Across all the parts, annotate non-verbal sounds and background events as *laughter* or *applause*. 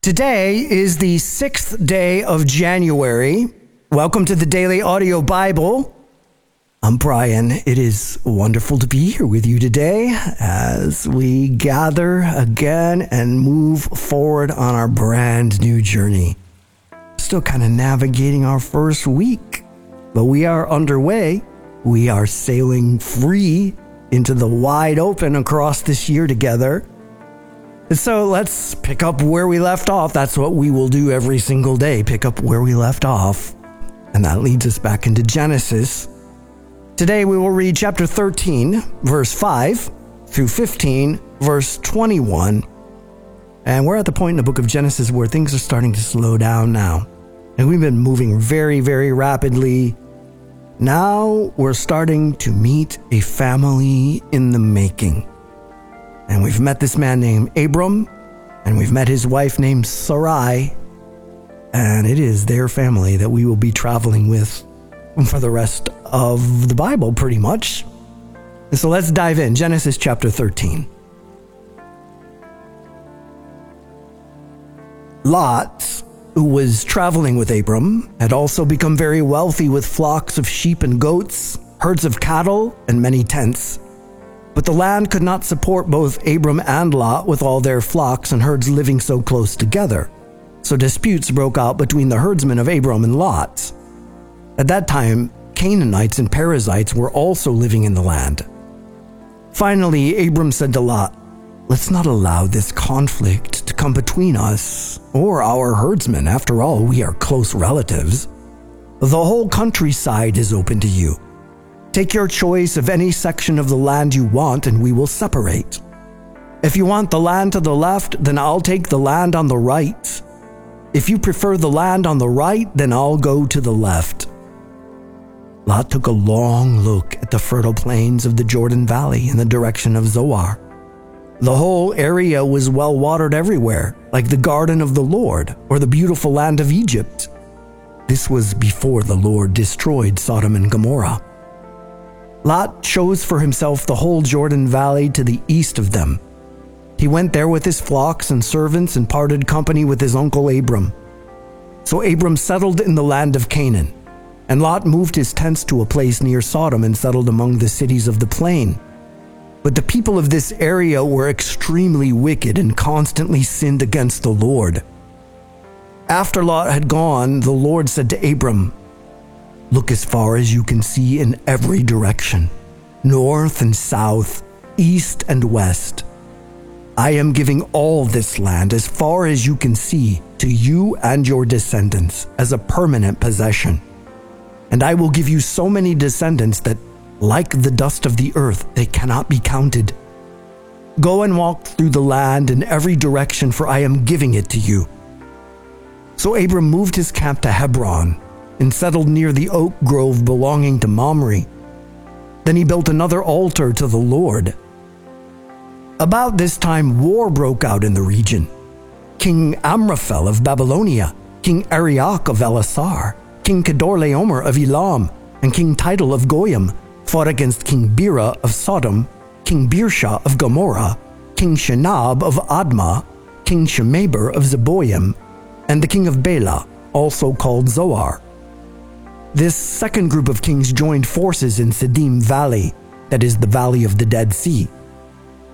Today is the sixth day of January. Welcome to the Daily Audio Bible. I'm Brian. It is wonderful to be here with you today as we gather again and move forward on our brand new journey. Still kind of navigating our first week, but we are underway. We are sailing free into the wide open across this year together. So let's pick up where we left off. That's what we will do every single day pick up where we left off. And that leads us back into Genesis. Today we will read chapter 13, verse 5 through 15, verse 21. And we're at the point in the book of Genesis where things are starting to slow down now. And we've been moving very, very rapidly. Now we're starting to meet a family in the making. And we've met this man named Abram, and we've met his wife named Sarai. And it is their family that we will be traveling with for the rest of the Bible, pretty much. So let's dive in. Genesis chapter 13. Lot, who was traveling with Abram, had also become very wealthy with flocks of sheep and goats, herds of cattle, and many tents. But the land could not support both Abram and Lot with all their flocks and herds living so close together. So disputes broke out between the herdsmen of Abram and Lot. At that time, Canaanites and Perizzites were also living in the land. Finally, Abram said to Lot, Let's not allow this conflict to come between us or our herdsmen. After all, we are close relatives. The whole countryside is open to you. Take your choice of any section of the land you want, and we will separate. If you want the land to the left, then I'll take the land on the right. If you prefer the land on the right, then I'll go to the left. Lot took a long look at the fertile plains of the Jordan Valley in the direction of Zoar. The whole area was well watered everywhere, like the garden of the Lord or the beautiful land of Egypt. This was before the Lord destroyed Sodom and Gomorrah. Lot chose for himself the whole Jordan Valley to the east of them. He went there with his flocks and servants and parted company with his uncle Abram. So Abram settled in the land of Canaan, and Lot moved his tents to a place near Sodom and settled among the cities of the plain. But the people of this area were extremely wicked and constantly sinned against the Lord. After Lot had gone, the Lord said to Abram, Look as far as you can see in every direction north and south, east and west. I am giving all this land as far as you can see to you and your descendants as a permanent possession. And I will give you so many descendants that, like the dust of the earth, they cannot be counted. Go and walk through the land in every direction, for I am giving it to you. So Abram moved his camp to Hebron and settled near the oak grove belonging to Mamre. Then he built another altar to the Lord. About this time, war broke out in the region. King Amraphel of Babylonia, King Arioch of Ellasar, King Kedorlaomer of Elam, and King Tidal of Goyim fought against King Bera of Sodom, King Birsha of Gomorrah, King Shinab of Admah, King Shemeber of Zeboim, and the king of Bela, also called Zoar. This second group of kings joined forces in Siddim Valley, that is the Valley of the Dead Sea.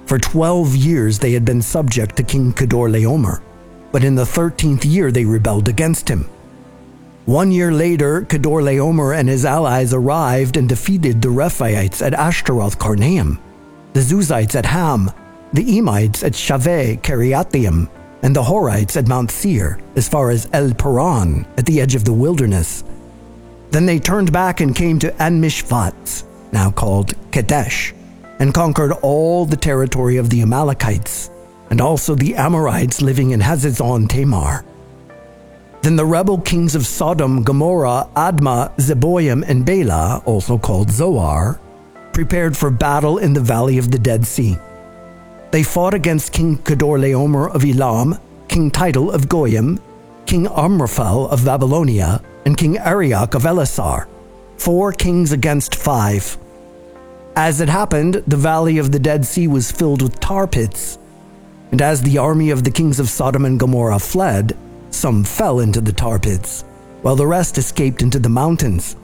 For 12 years they had been subject to King Kedorlaomer, but in the 13th year they rebelled against him. One year later, Kedorlaomer and his allies arrived and defeated the Rephaites at Ashtaroth Karnaim, the Zuzites at Ham, the Emites at Shaveh Kiriathaim, and the Horites at Mount Seir, as far as El Paran at the edge of the wilderness, then they turned back and came to En-mishpat, now called Kadesh, and conquered all the territory of the Amalekites, and also the Amorites living in Hazazon Tamar. Then the rebel kings of Sodom, Gomorrah, Admah, Zeboim, and Bela, also called Zoar, prepared for battle in the valley of the Dead Sea. They fought against King Kedorlaomer of Elam, King Tidal of Goyim, King Amraphel of Babylonia, and King Arioch of Ellasar, four kings against five. As it happened, the valley of the Dead Sea was filled with tar pits. And as the army of the kings of Sodom and Gomorrah fled, some fell into the tar pits, while the rest escaped into the mountains.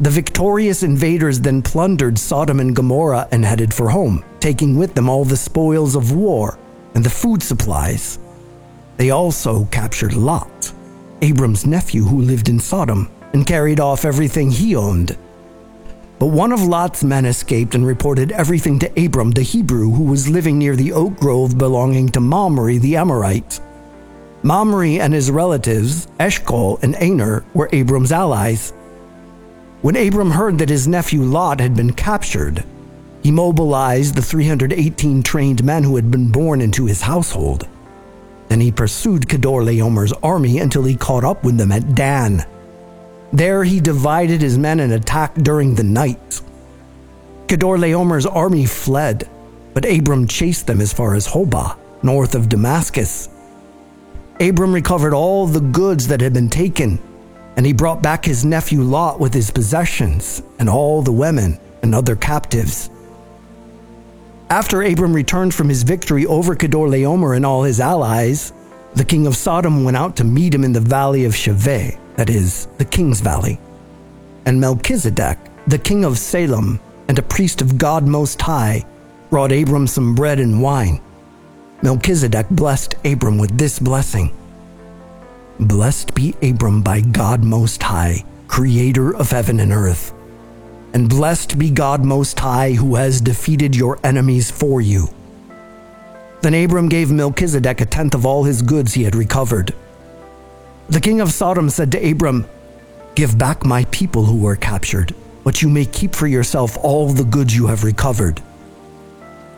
The victorious invaders then plundered Sodom and Gomorrah and headed for home, taking with them all the spoils of war and the food supplies. They also captured Lot, Abram's nephew who lived in Sodom, and carried off everything he owned. But one of Lot's men escaped and reported everything to Abram the Hebrew, who was living near the oak grove belonging to Mamre the Amorite. Mamre and his relatives, Eshcol and Aner, were Abram's allies. When Abram heard that his nephew Lot had been captured, he mobilized the 318 trained men who had been born into his household. Then he pursued Kedorlaomer's army until he caught up with them at Dan. There he divided his men and attacked during the night. Kedorlaomer's army fled, but Abram chased them as far as Hobah, north of Damascus. Abram recovered all the goods that had been taken, and he brought back his nephew Lot with his possessions and all the women and other captives. After Abram returned from his victory over Kedorlaomer and all his allies, the king of Sodom went out to meet him in the valley of Shaveh that is, the king's valley. And Melchizedek, the king of Salem, and a priest of God Most High, brought Abram some bread and wine. Melchizedek blessed Abram with this blessing Blessed be Abram by God Most High, creator of heaven and earth. And blessed be God Most High, who has defeated your enemies for you. Then Abram gave Melchizedek a tenth of all his goods he had recovered. The king of Sodom said to Abram, Give back my people who were captured, but you may keep for yourself all the goods you have recovered.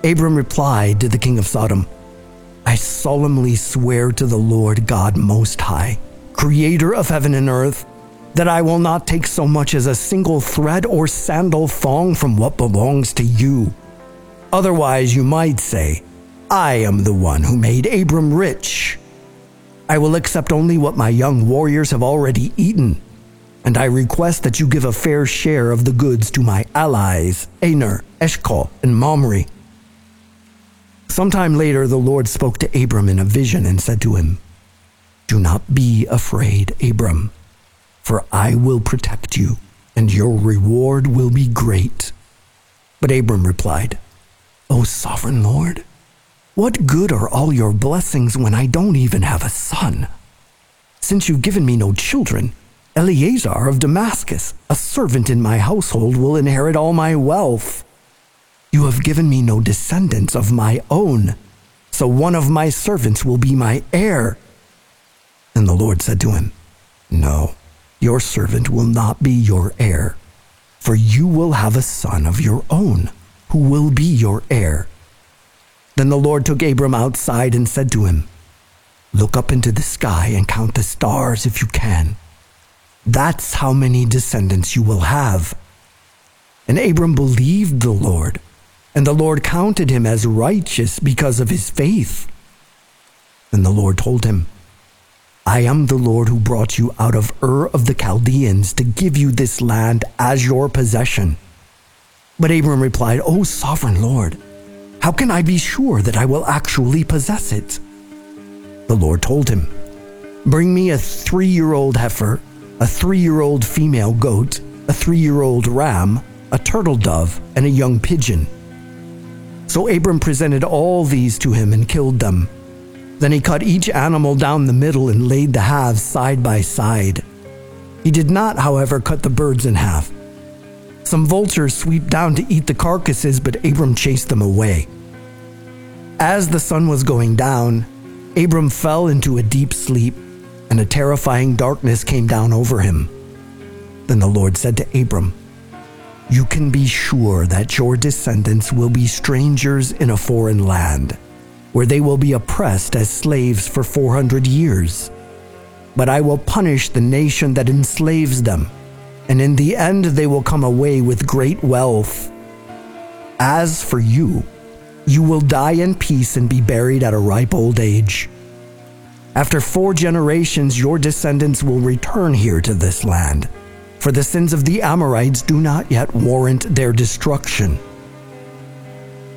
Abram replied to the king of Sodom, I solemnly swear to the Lord God Most High, creator of heaven and earth, that I will not take so much as a single thread or sandal thong from what belongs to you. Otherwise, you might say, I am the one who made Abram rich I will accept only what my young warriors have already eaten, and I request that you give a fair share of the goods to my allies, Aner, Eshcol, and Mamre. Sometime later, the Lord spoke to Abram in a vision and said to him, Do not be afraid, Abram, for I will protect you, and your reward will be great. But Abram replied, O sovereign Lord, what good are all your blessings when I don't even have a son? Since you've given me no children, Eliezer of Damascus, a servant in my household, will inherit all my wealth. You have given me no descendants of my own, so one of my servants will be my heir. And the Lord said to him, No, your servant will not be your heir, for you will have a son of your own, who will be your heir. Then the Lord took Abram outside and said to him, Look up into the sky and count the stars if you can. That's how many descendants you will have. And Abram believed the Lord, and the Lord counted him as righteous because of his faith. Then the Lord told him, I am the Lord who brought you out of Ur of the Chaldeans to give you this land as your possession. But Abram replied, O sovereign Lord, how can I be sure that I will actually possess it? The Lord told him, Bring me a three year old heifer, a three year old female goat, a three year old ram, a turtle dove, and a young pigeon. So Abram presented all these to him and killed them. Then he cut each animal down the middle and laid the halves side by side. He did not, however, cut the birds in half. Some vultures sweep down to eat the carcasses, but Abram chased them away. As the sun was going down, Abram fell into a deep sleep, and a terrifying darkness came down over him. Then the Lord said to Abram, You can be sure that your descendants will be strangers in a foreign land, where they will be oppressed as slaves for 400 years. But I will punish the nation that enslaves them and in the end they will come away with great wealth. As for you, you will die in peace and be buried at a ripe old age. After four generations, your descendants will return here to this land, for the sins of the Amorites do not yet warrant their destruction.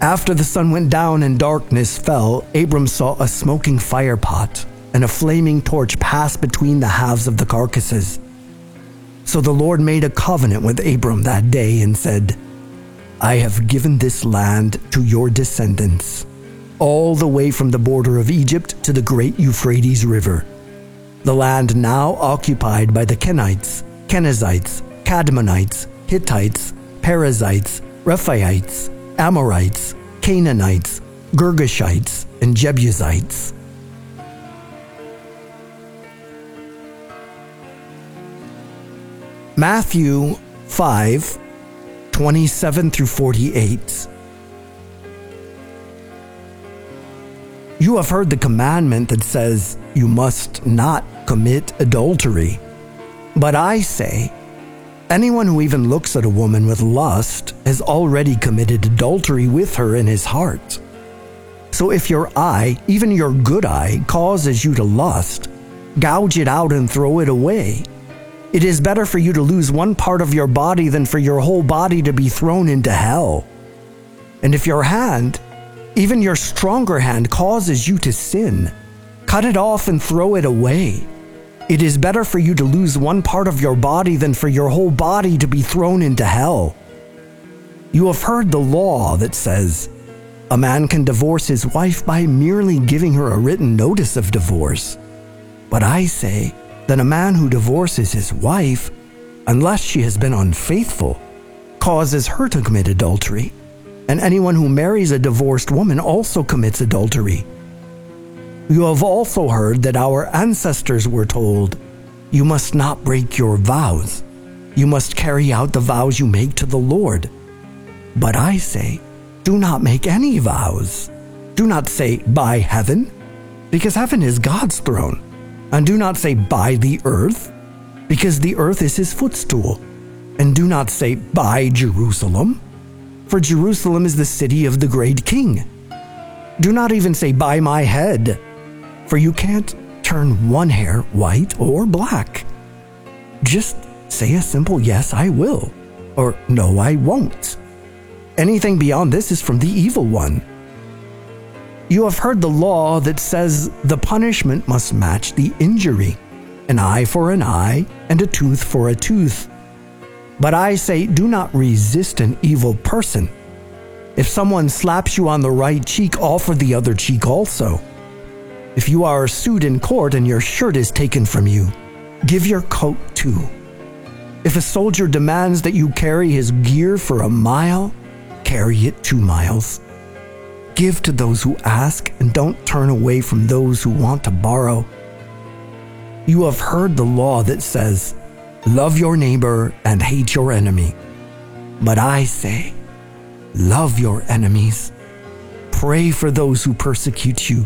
After the sun went down and darkness fell, Abram saw a smoking fire pot and a flaming torch pass between the halves of the carcasses. So the Lord made a covenant with Abram that day and said, I have given this land to your descendants, all the way from the border of Egypt to the great Euphrates River. The land now occupied by the Kenites, Kenizzites, Kadmonites, Hittites, Perizzites, Rephaites, Amorites, Canaanites, Girgashites, and Jebusites. Matthew 5 27 through 48. You have heard the commandment that says you must not commit adultery. But I say, anyone who even looks at a woman with lust has already committed adultery with her in his heart. So if your eye, even your good eye, causes you to lust, gouge it out and throw it away. It is better for you to lose one part of your body than for your whole body to be thrown into hell. And if your hand, even your stronger hand, causes you to sin, cut it off and throw it away. It is better for you to lose one part of your body than for your whole body to be thrown into hell. You have heard the law that says, a man can divorce his wife by merely giving her a written notice of divorce. But I say, that a man who divorces his wife, unless she has been unfaithful, causes her to commit adultery, and anyone who marries a divorced woman also commits adultery. You have also heard that our ancestors were told, You must not break your vows. You must carry out the vows you make to the Lord. But I say, Do not make any vows. Do not say, By heaven, because heaven is God's throne and do not say, by the earth, because the earth is his footstool. And do not say, by Jerusalem, for Jerusalem is the city of the great king. Do not even say, by my head, for you can't turn one hair white or black. Just say a simple yes, I will, or no, I won't. Anything beyond this is from the evil one. You have heard the law that says the punishment must match the injury an eye for an eye and a tooth for a tooth. But I say, do not resist an evil person. If someone slaps you on the right cheek, offer the other cheek also. If you are sued in court and your shirt is taken from you, give your coat too. If a soldier demands that you carry his gear for a mile, carry it two miles. Give to those who ask and don't turn away from those who want to borrow. You have heard the law that says, Love your neighbor and hate your enemy. But I say, Love your enemies. Pray for those who persecute you.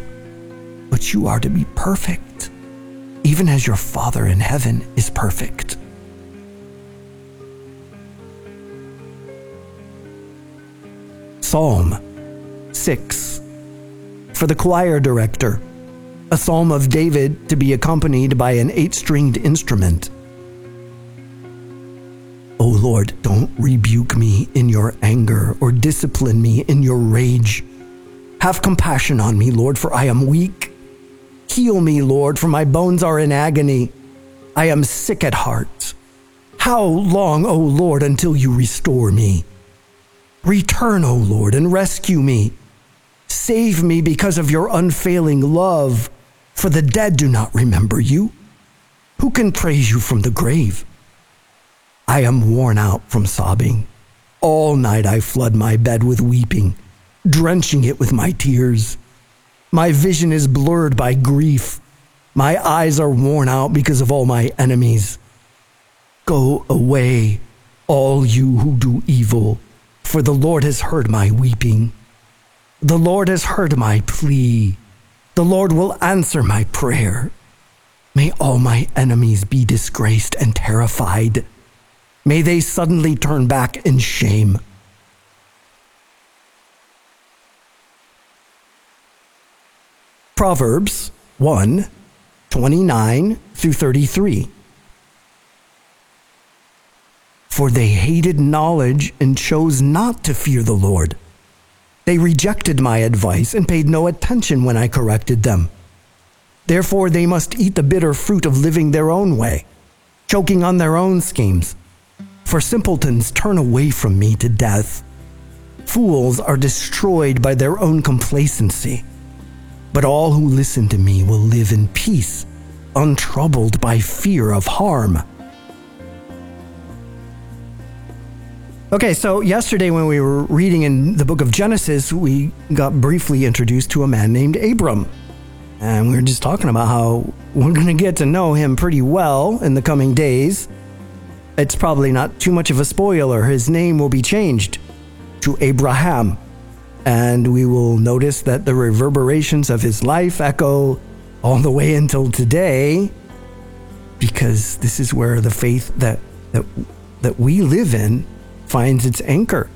But you are to be perfect, even as your Father in heaven is perfect. Psalm 6 for the choir director, a psalm of David to be accompanied by an eight stringed instrument. O Lord, don't rebuke me in your anger or discipline me in your rage. Have compassion on me, Lord, for I am weak. Heal me, Lord, for my bones are in agony. I am sick at heart. How long, O Lord, until you restore me? Return, O Lord, and rescue me. Save me because of your unfailing love, for the dead do not remember you. Who can praise you from the grave? I am worn out from sobbing. All night I flood my bed with weeping, drenching it with my tears. My vision is blurred by grief. My eyes are worn out because of all my enemies. Go away, all you who do evil for the Lord has heard my weeping. The Lord has heard my plea. The Lord will answer my prayer. May all my enemies be disgraced and terrified. May they suddenly turn back in shame. Proverbs 1 29 through 33. For they hated knowledge and chose not to fear the Lord. They rejected my advice and paid no attention when I corrected them. Therefore, they must eat the bitter fruit of living their own way, choking on their own schemes. For simpletons turn away from me to death. Fools are destroyed by their own complacency. But all who listen to me will live in peace, untroubled by fear of harm. Okay, so yesterday when we were reading in the book of Genesis, we got briefly introduced to a man named Abram. And we were just talking about how we're going to get to know him pretty well in the coming days. It's probably not too much of a spoiler. His name will be changed to Abraham and we will notice that the reverberations of his life echo all the way until today because this is where the faith that that that we live in finds its anchor.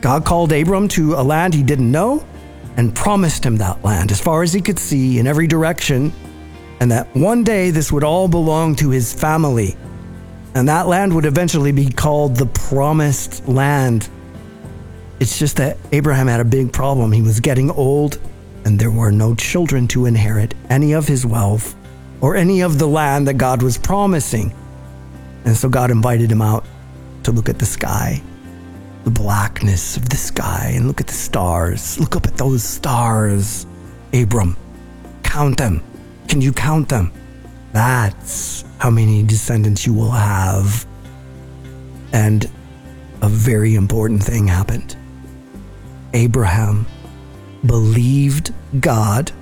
God called Abram to a land he didn't know and promised him that land as far as he could see in every direction and that one day this would all belong to his family. And that land would eventually be called the promised land it's just that Abraham had a big problem. He was getting old, and there were no children to inherit any of his wealth or any of the land that God was promising. And so God invited him out to look at the sky, the blackness of the sky, and look at the stars. Look up at those stars, Abram. Count them. Can you count them? That's how many descendants you will have. And a very important thing happened. Abraham believed God,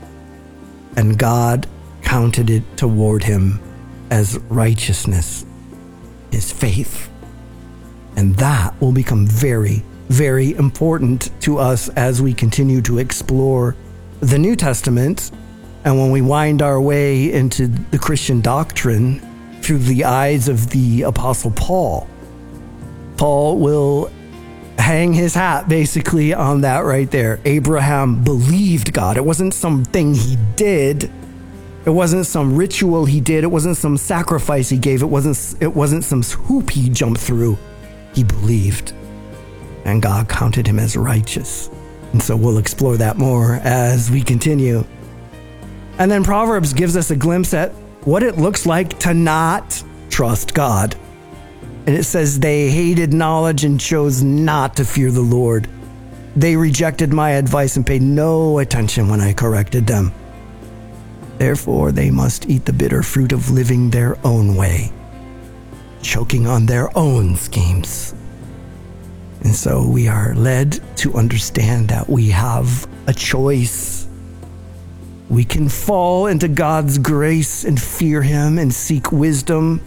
and God counted it toward him as righteousness, his faith. And that will become very, very important to us as we continue to explore the New Testament and when we wind our way into the Christian doctrine through the eyes of the Apostle Paul. Paul will hang his hat basically on that right there. Abraham believed God. It wasn't something he did. It wasn't some ritual he did. It wasn't some sacrifice he gave. It wasn't it wasn't some hoop he jumped through. He believed. And God counted him as righteous. And so we'll explore that more as we continue. And then Proverbs gives us a glimpse at what it looks like to not trust God. And it says, They hated knowledge and chose not to fear the Lord. They rejected my advice and paid no attention when I corrected them. Therefore, they must eat the bitter fruit of living their own way, choking on their own schemes. And so we are led to understand that we have a choice. We can fall into God's grace and fear Him and seek wisdom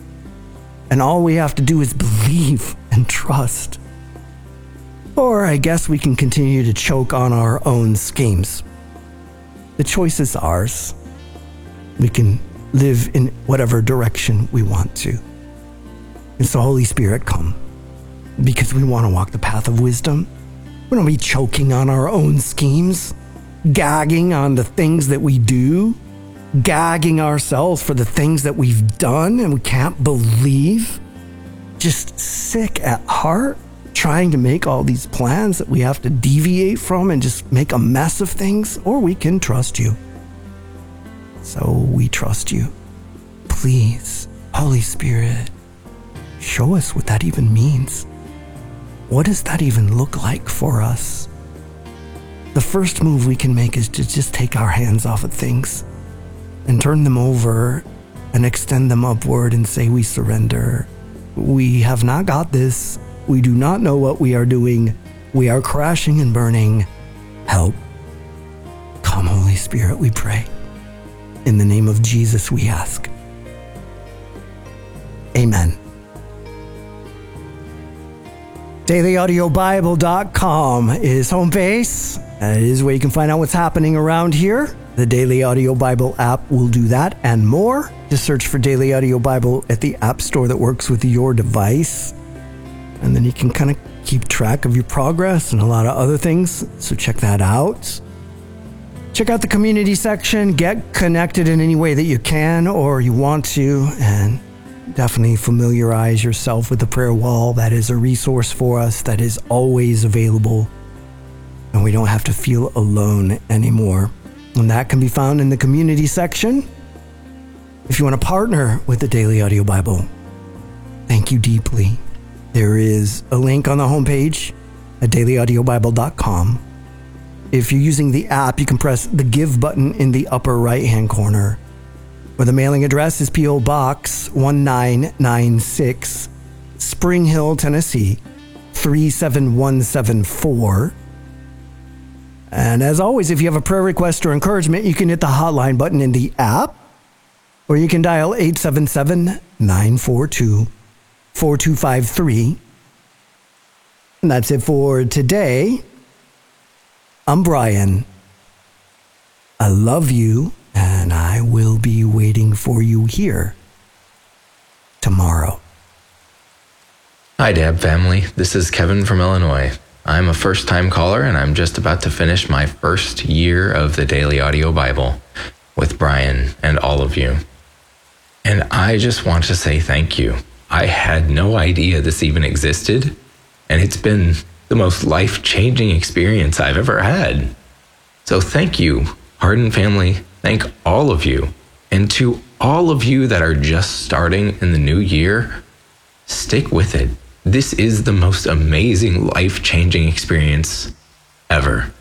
and all we have to do is believe and trust. Or I guess we can continue to choke on our own schemes. The choice is ours. We can live in whatever direction we want to. And so, Holy Spirit, come. Because we want to walk the path of wisdom. We don't be choking on our own schemes, gagging on the things that we do gagging ourselves for the things that we've done and we can't believe, just sick at heart, trying to make all these plans that we have to deviate from and just make a mess of things, or we can trust you. So we trust you. Please, Holy Spirit, show us what that even means. What does that even look like for us? The first move we can make is to just take our hands off of things and turn them over and extend them upward and say, We surrender. We have not got this. We do not know what we are doing. We are crashing and burning. Help. Come, Holy Spirit, we pray. In the name of Jesus, we ask. Amen. DailyAudioBible.com is home base. That is where you can find out what's happening around here. The Daily Audio Bible app will do that and more. Just search for Daily Audio Bible at the app store that works with your device. And then you can kind of keep track of your progress and a lot of other things. So check that out. Check out the community section, get connected in any way that you can or you want to, and definitely familiarize yourself with the prayer wall. That is a resource for us that is always available, and we don't have to feel alone anymore. And that can be found in the community section. If you want to partner with the Daily Audio Bible, thank you deeply. There is a link on the homepage at dailyaudiobible.com. If you're using the app, you can press the Give button in the upper right hand corner where the mailing address is P.O. Box 1996, Spring Hill, Tennessee 37174. And as always, if you have a prayer request or encouragement, you can hit the hotline button in the app, or you can dial 877 942 4253. And that's it for today. I'm Brian. I love you and I will be waiting for you here tomorrow. Hi, DAB family. This is Kevin from Illinois. I'm a first time caller, and I'm just about to finish my first year of the Daily Audio Bible with Brian and all of you. And I just want to say thank you. I had no idea this even existed, and it's been the most life changing experience I've ever had. So thank you, Hardin family, thank all of you. And to all of you that are just starting in the new year, stick with it. This is the most amazing, life changing experience ever.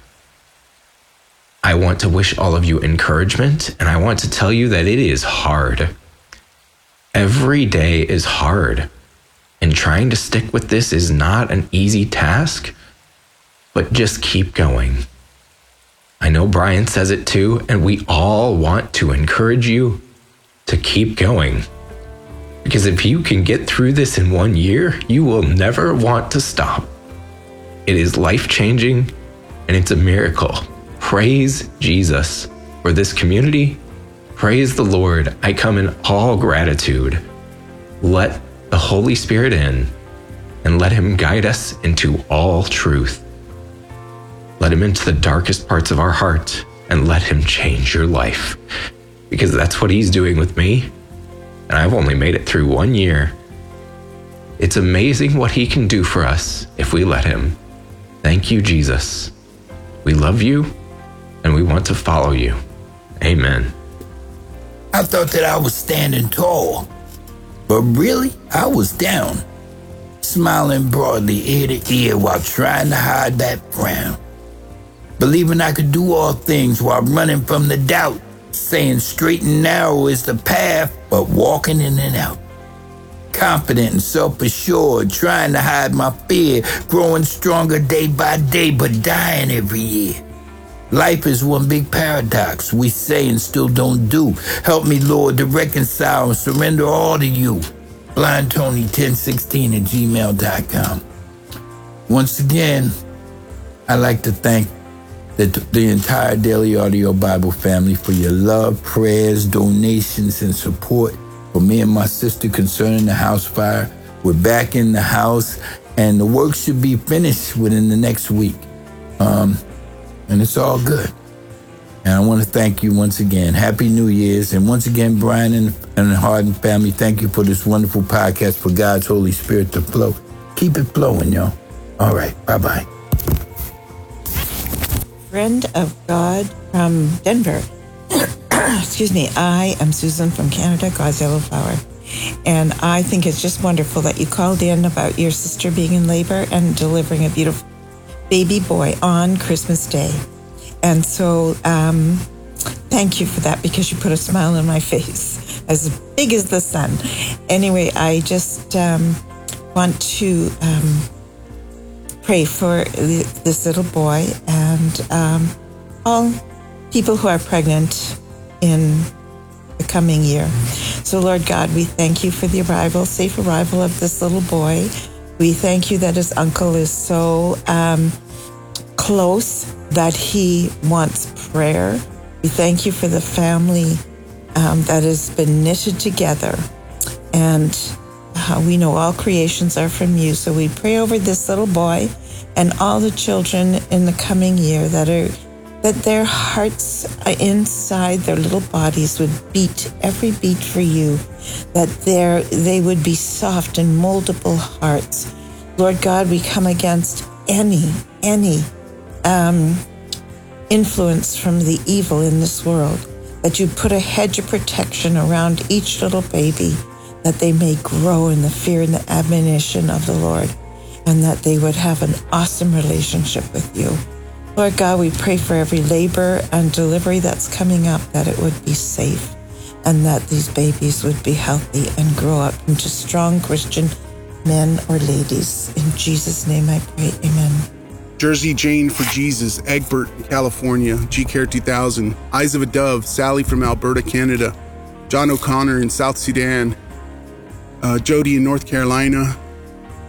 I want to wish all of you encouragement, and I want to tell you that it is hard. Every day is hard, and trying to stick with this is not an easy task, but just keep going. I know Brian says it too, and we all want to encourage you to keep going. Because if you can get through this in one year, you will never want to stop. It is life changing and it's a miracle. Praise Jesus for this community. Praise the Lord. I come in all gratitude. Let the Holy Spirit in and let Him guide us into all truth. Let Him into the darkest parts of our heart and let Him change your life. Because that's what He's doing with me. And I've only made it through one year. It's amazing what He can do for us if we let Him. Thank you, Jesus. We love you and we want to follow you. Amen. I thought that I was standing tall, but really, I was down, smiling broadly ear to ear while trying to hide that frown believing I could do all things while running from the doubt, saying straight and narrow is the path, but walking in and out. Confident and self assured, trying to hide my fear, growing stronger day by day, but dying every year. Life is one big paradox we say and still don't do. Help me, Lord, to reconcile and surrender all to you. Blind Tony 1016 at gmail.com. Once again, I'd like to thank the, the entire Daily Audio Bible family for your love, prayers, donations, and support for me and my sister concerning the house fire. We're back in the house, and the work should be finished within the next week. Um, and it's all good. And I want to thank you once again. Happy New Year's. And once again, Brian and, and the Hardin family, thank you for this wonderful podcast for God's Holy Spirit to flow. Keep it flowing, y'all. All right. Bye bye friend of God from Denver. *coughs* Excuse me. I am Susan from Canada, God's Yellow Flower. And I think it's just wonderful that you called in about your sister being in labor and delivering a beautiful baby boy on Christmas Day. And so, um, thank you for that because you put a smile on my *laughs* face as big as the sun. Anyway, I just um, want to um, pray for this little boy and um, all people who are pregnant in the coming year. So, Lord God, we thank you for the arrival, safe arrival of this little boy We thank you that his uncle is so um, close that he wants prayer. We thank you for the family um, that has been knitted together. And uh, we know all creations are from you. So we pray over this little boy and all the children in the coming year that are that their hearts inside their little bodies would beat every beat for you, that they they would be soft and moldable hearts. Lord God, we come against any, any um, influence from the evil in this world, that you put a hedge of protection around each little baby, that they may grow in the fear and the admonition of the Lord, and that they would have an awesome relationship with you. Lord God, we pray for every labor and delivery that's coming up, that it would be safe and that these babies would be healthy and grow up into strong Christian men or ladies. In Jesus' name I pray, amen. Jersey Jane for Jesus, Egbert, California, G Care 2000, Eyes of a Dove, Sally from Alberta, Canada, John O'Connor in South Sudan, uh, Jody in North Carolina,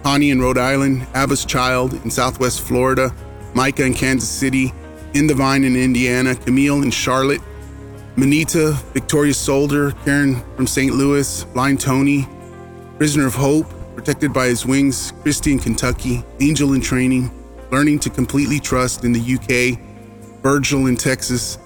Connie in Rhode Island, Abba's Child in Southwest Florida, Micah in Kansas City, In the Vine in Indiana, Camille in Charlotte, Manita, Victoria Solder, Karen from St. Louis, Blind Tony, Prisoner of Hope, Protected by His Wings, Christy in Kentucky, Angel in Training, Learning to Completely Trust in the UK, Virgil in Texas,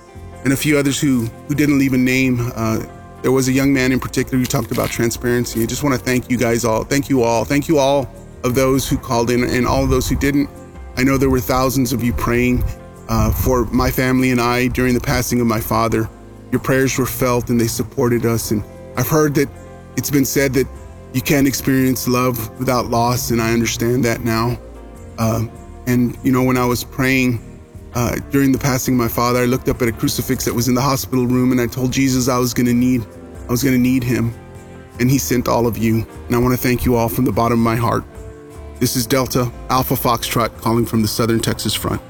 and a few others who, who didn't leave a name. Uh, there was a young man in particular who talked about transparency. I just want to thank you guys all. Thank you all. Thank you all of those who called in and all of those who didn't. I know there were thousands of you praying uh, for my family and I during the passing of my father. Your prayers were felt and they supported us. And I've heard that it's been said that you can't experience love without loss, and I understand that now. Uh, and, you know, when I was praying uh, during the passing of my father, I looked up at a crucifix that was in the hospital room and I told Jesus I was going to need, I was going to need him. And he sent all of you. And I want to thank you all from the bottom of my heart. This is Delta Alpha Foxtrot calling from the Southern Texas front.